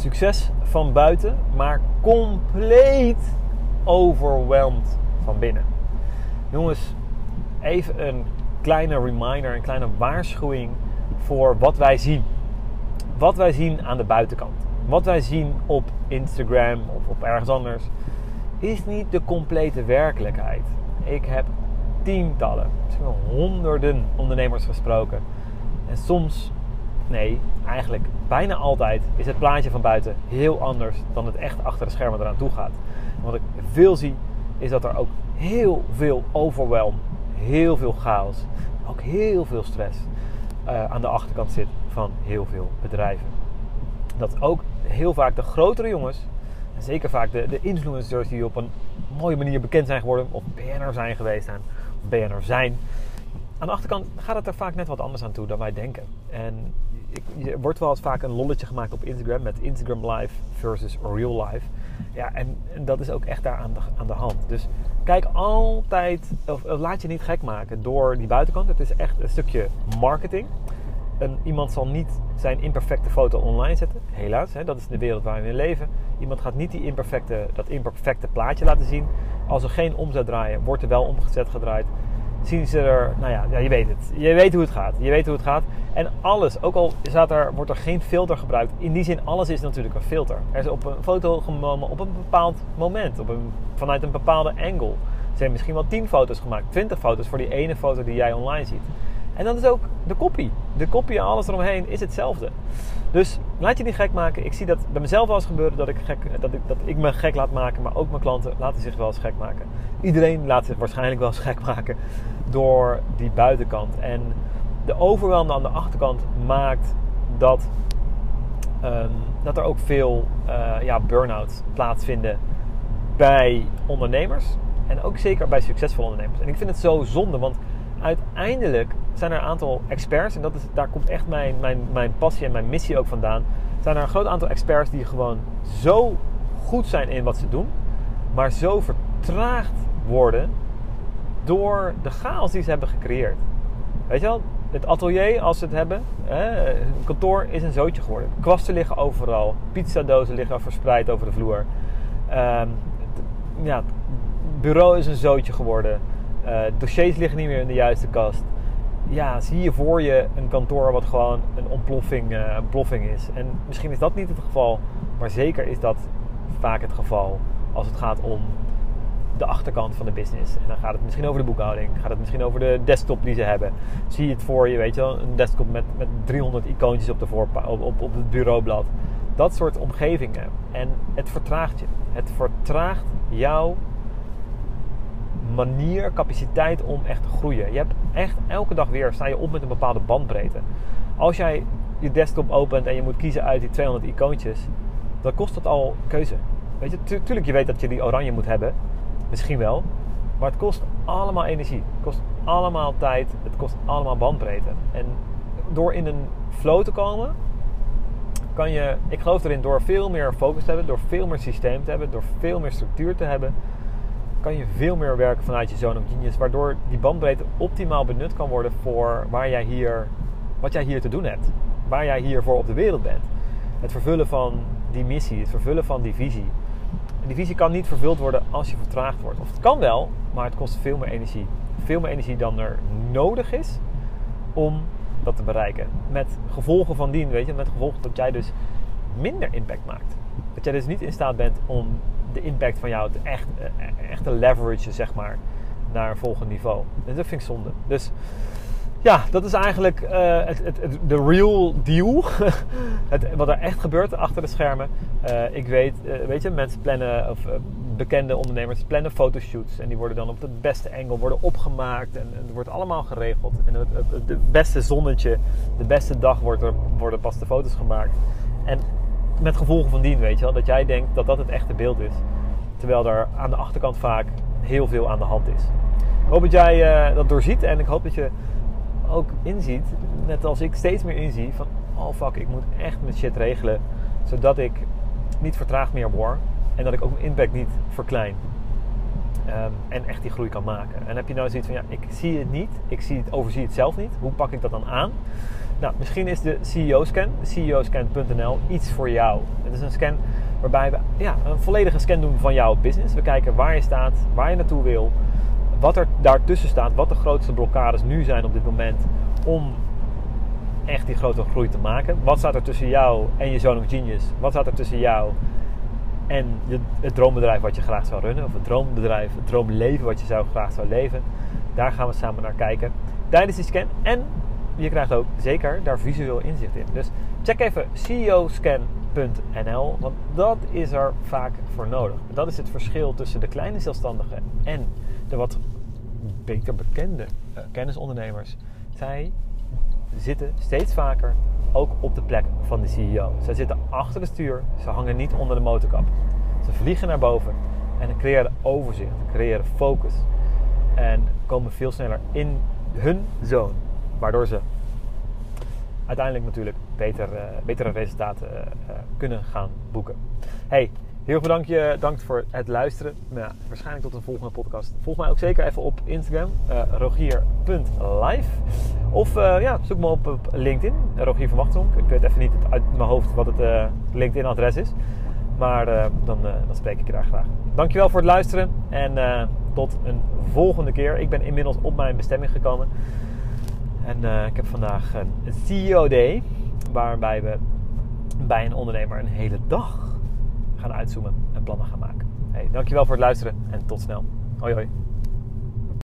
succes van buiten, maar compleet overweldigd van binnen. Jongens, even een kleine reminder, een kleine waarschuwing voor wat wij zien. Wat wij zien aan de buitenkant. Wat wij zien op Instagram of op ergens anders is niet de complete werkelijkheid. Ik heb tientallen, misschien wel honderden ondernemers gesproken. En soms, nee, eigenlijk bijna altijd is het plaatje van buiten heel anders dan het echt achter de schermen eraan toe gaat. Wat ik veel zie, is dat er ook heel veel overwhelm, heel veel chaos, ook heel veel stress uh, aan de achterkant zit van heel veel bedrijven. Dat ook heel vaak de grotere jongens, en zeker vaak de, de influencers die op een mooie manier bekend zijn geworden, of BNR zijn geweest of BNR zijn, aan de achterkant gaat het er vaak net wat anders aan toe dan wij denken. En er wordt wel eens vaak een lolletje gemaakt op Instagram met Instagram Live versus Real Life. Ja, en, en dat is ook echt daar aan de, aan de hand. Dus kijk altijd, of, laat je niet gek maken door die buitenkant. Het is echt een stukje marketing. Een, iemand zal niet zijn imperfecte foto online zetten, helaas. Hè, dat is de wereld waarin we leven. Iemand gaat niet die imperfecte, dat imperfecte plaatje laten zien. Als er geen omzet draaien, wordt er wel omgezet gedraaid zien ze er, nou ja, ja, je weet het. Je weet hoe het gaat. Je weet hoe het gaat. En alles, ook al staat er, wordt er geen filter gebruikt. In die zin, alles is natuurlijk een filter. Er is op een foto genomen op een bepaald moment. Op een, vanuit een bepaalde angle. Er zijn misschien wel 10 foto's gemaakt. 20 foto's voor die ene foto die jij online ziet. En dat is ook de kopie. De kopie en alles eromheen is hetzelfde. Dus laat je niet gek maken. Ik zie dat bij mezelf wel eens gebeuren dat ik, gek, dat, ik, dat ik me gek laat maken. Maar ook mijn klanten laten zich wel eens gek maken. Iedereen laat zich waarschijnlijk wel eens gek maken door die buitenkant. En de overweldiging aan de achterkant maakt dat, um, dat er ook veel uh, ja, burn-outs plaatsvinden bij ondernemers. En ook zeker bij succesvolle ondernemers. En ik vind het zo zonde, want uiteindelijk zijn er een aantal experts, en dat is, daar komt echt mijn, mijn, mijn passie en mijn missie ook vandaan. Zijn er een groot aantal experts die gewoon zo goed zijn in wat ze doen, maar zo vertraagd worden door de chaos die ze hebben gecreëerd. Weet je wel, het atelier als ze het hebben, hè, kantoor is een zootje geworden. Kwasten liggen overal, pizzadozen liggen verspreid over de vloer. Um, ja, het bureau is een zootje geworden. Uh, dossiers liggen niet meer in de juiste kast. Ja, zie je voor je een kantoor wat gewoon een ontploffing, uh, een is. En misschien is dat niet het geval, maar zeker is dat vaak het geval als het gaat om de achterkant van de business. En dan gaat het misschien over de boekhouding, gaat het misschien over de desktop die ze hebben. Zie je het voor je, weet je wel, een desktop met, met 300 icoontjes op, de voorpa op, op, het bureaublad. Dat soort omgevingen. En het vertraagt je. Het vertraagt jouw manier, capaciteit om echt te groeien. Je hebt echt elke dag weer, sta je op met een bepaalde bandbreedte. Als jij je desktop opent en je moet kiezen uit die 200 icoontjes, dan kost dat al keuze. Weet je, tuurlijk je weet dat je die oranje moet hebben. Misschien wel. Maar het kost allemaal energie. Het kost allemaal tijd. Het kost allemaal bandbreedte. En door in een flow te komen, kan je, ik geloof erin, door veel meer focus te hebben, door veel meer systeem te hebben, door veel meer structuur te hebben, kan je veel meer werken vanuit je zone of genius. Waardoor die bandbreedte optimaal benut kan worden voor waar jij hier, wat jij hier te doen hebt. Waar jij hier voor op de wereld bent. Het vervullen van die missie, het vervullen van die visie. En die visie kan niet vervuld worden als je vertraagd wordt. Of het kan wel, maar het kost veel meer energie. Veel meer energie dan er nodig is om dat te bereiken. Met gevolgen van dien, weet je, met gevolgen dat jij dus minder impact maakt. Dat jij dus niet in staat bent om de impact van jou echt, eh, echt te leveragen, zeg maar, naar een volgend niveau. En dat vind ik zonde. Dus ja, dat is eigenlijk uh, het, het, de real deal. wat er echt gebeurt achter de schermen. Uh, ik weet, uh, weet je, mensen plannen, of bekende ondernemers plannen fotoshoots. En die worden dan op het beste angle worden opgemaakt. En, het wordt allemaal geregeld. En het, het, beste zonnetje, de beste dag wordt er, worden pas de foto's gemaakt. En met gevolgen van dien, weet je wel, dat jij denkt dat dat het echte beeld is. Terwijl er aan de achterkant vaak heel veel aan de hand is. Ik hoop dat jij dat doorziet en ik hoop dat je ook inziet, net als ik steeds meer inzie van oh fuck, ik moet echt mijn shit regelen, zodat ik niet vertraagd meer word en dat ik ook mijn impact niet verklein. Um, en echt die groei kan maken. En heb je nou zoiets van ja, ik zie het niet, ik zie het, overzie het zelf niet. Hoe pak ik dat dan aan? Nou, misschien is de CEO-scan, ceoscan.nl, iets voor jou. Het is een scan waarbij we ja, een volledige scan doen van jouw business. We kijken waar je staat, waar je naartoe wil, wat er daartussen staat, wat de grootste blokkades nu zijn op dit moment om echt die grote groei te maken. Wat staat er tussen jou en je Zone of Genius? Wat staat er tussen jou en het droombedrijf wat je graag zou runnen? Of het droombedrijf, het droomleven wat je zou, graag zou leven? Daar gaan we samen naar kijken tijdens die scan. En je krijgt ook zeker daar visueel inzicht in. Dus check even ceoscan.nl, want dat is er vaak voor nodig. Dat is het verschil tussen de kleine zelfstandigen en de wat beter bekende uh, kennisondernemers. Zij zitten steeds vaker ook op de plek van de CEO. Zij zitten achter het stuur, ze hangen niet onder de motorkap. Ze vliegen naar boven en creëren overzicht, creëren focus en komen veel sneller in hun zone. Waardoor ze uiteindelijk natuurlijk beter, uh, betere resultaten uh, kunnen gaan boeken. Hey, heel veel je, dank voor het luisteren. Nou, waarschijnlijk tot een volgende podcast. Volg mij ook zeker even op Instagram, rogier.live. Of ja, zoek me op, op LinkedIn, Rogier van Wachtronk. Ik weet even niet uit mijn hoofd wat het LinkedIn-adres is. Maar dan, spreek ik je daar graag. Dankjewel voor het luisteren en tot een volgende keer. Ik ben inmiddels op mijn bestemming gekomen. En uh, ik heb vandaag een CEO Day, waarbij we bij een ondernemer een hele dag gaan uitzoomen en plannen gaan maken. Hey, dankjewel voor het luisteren en tot snel. Hoi hoi.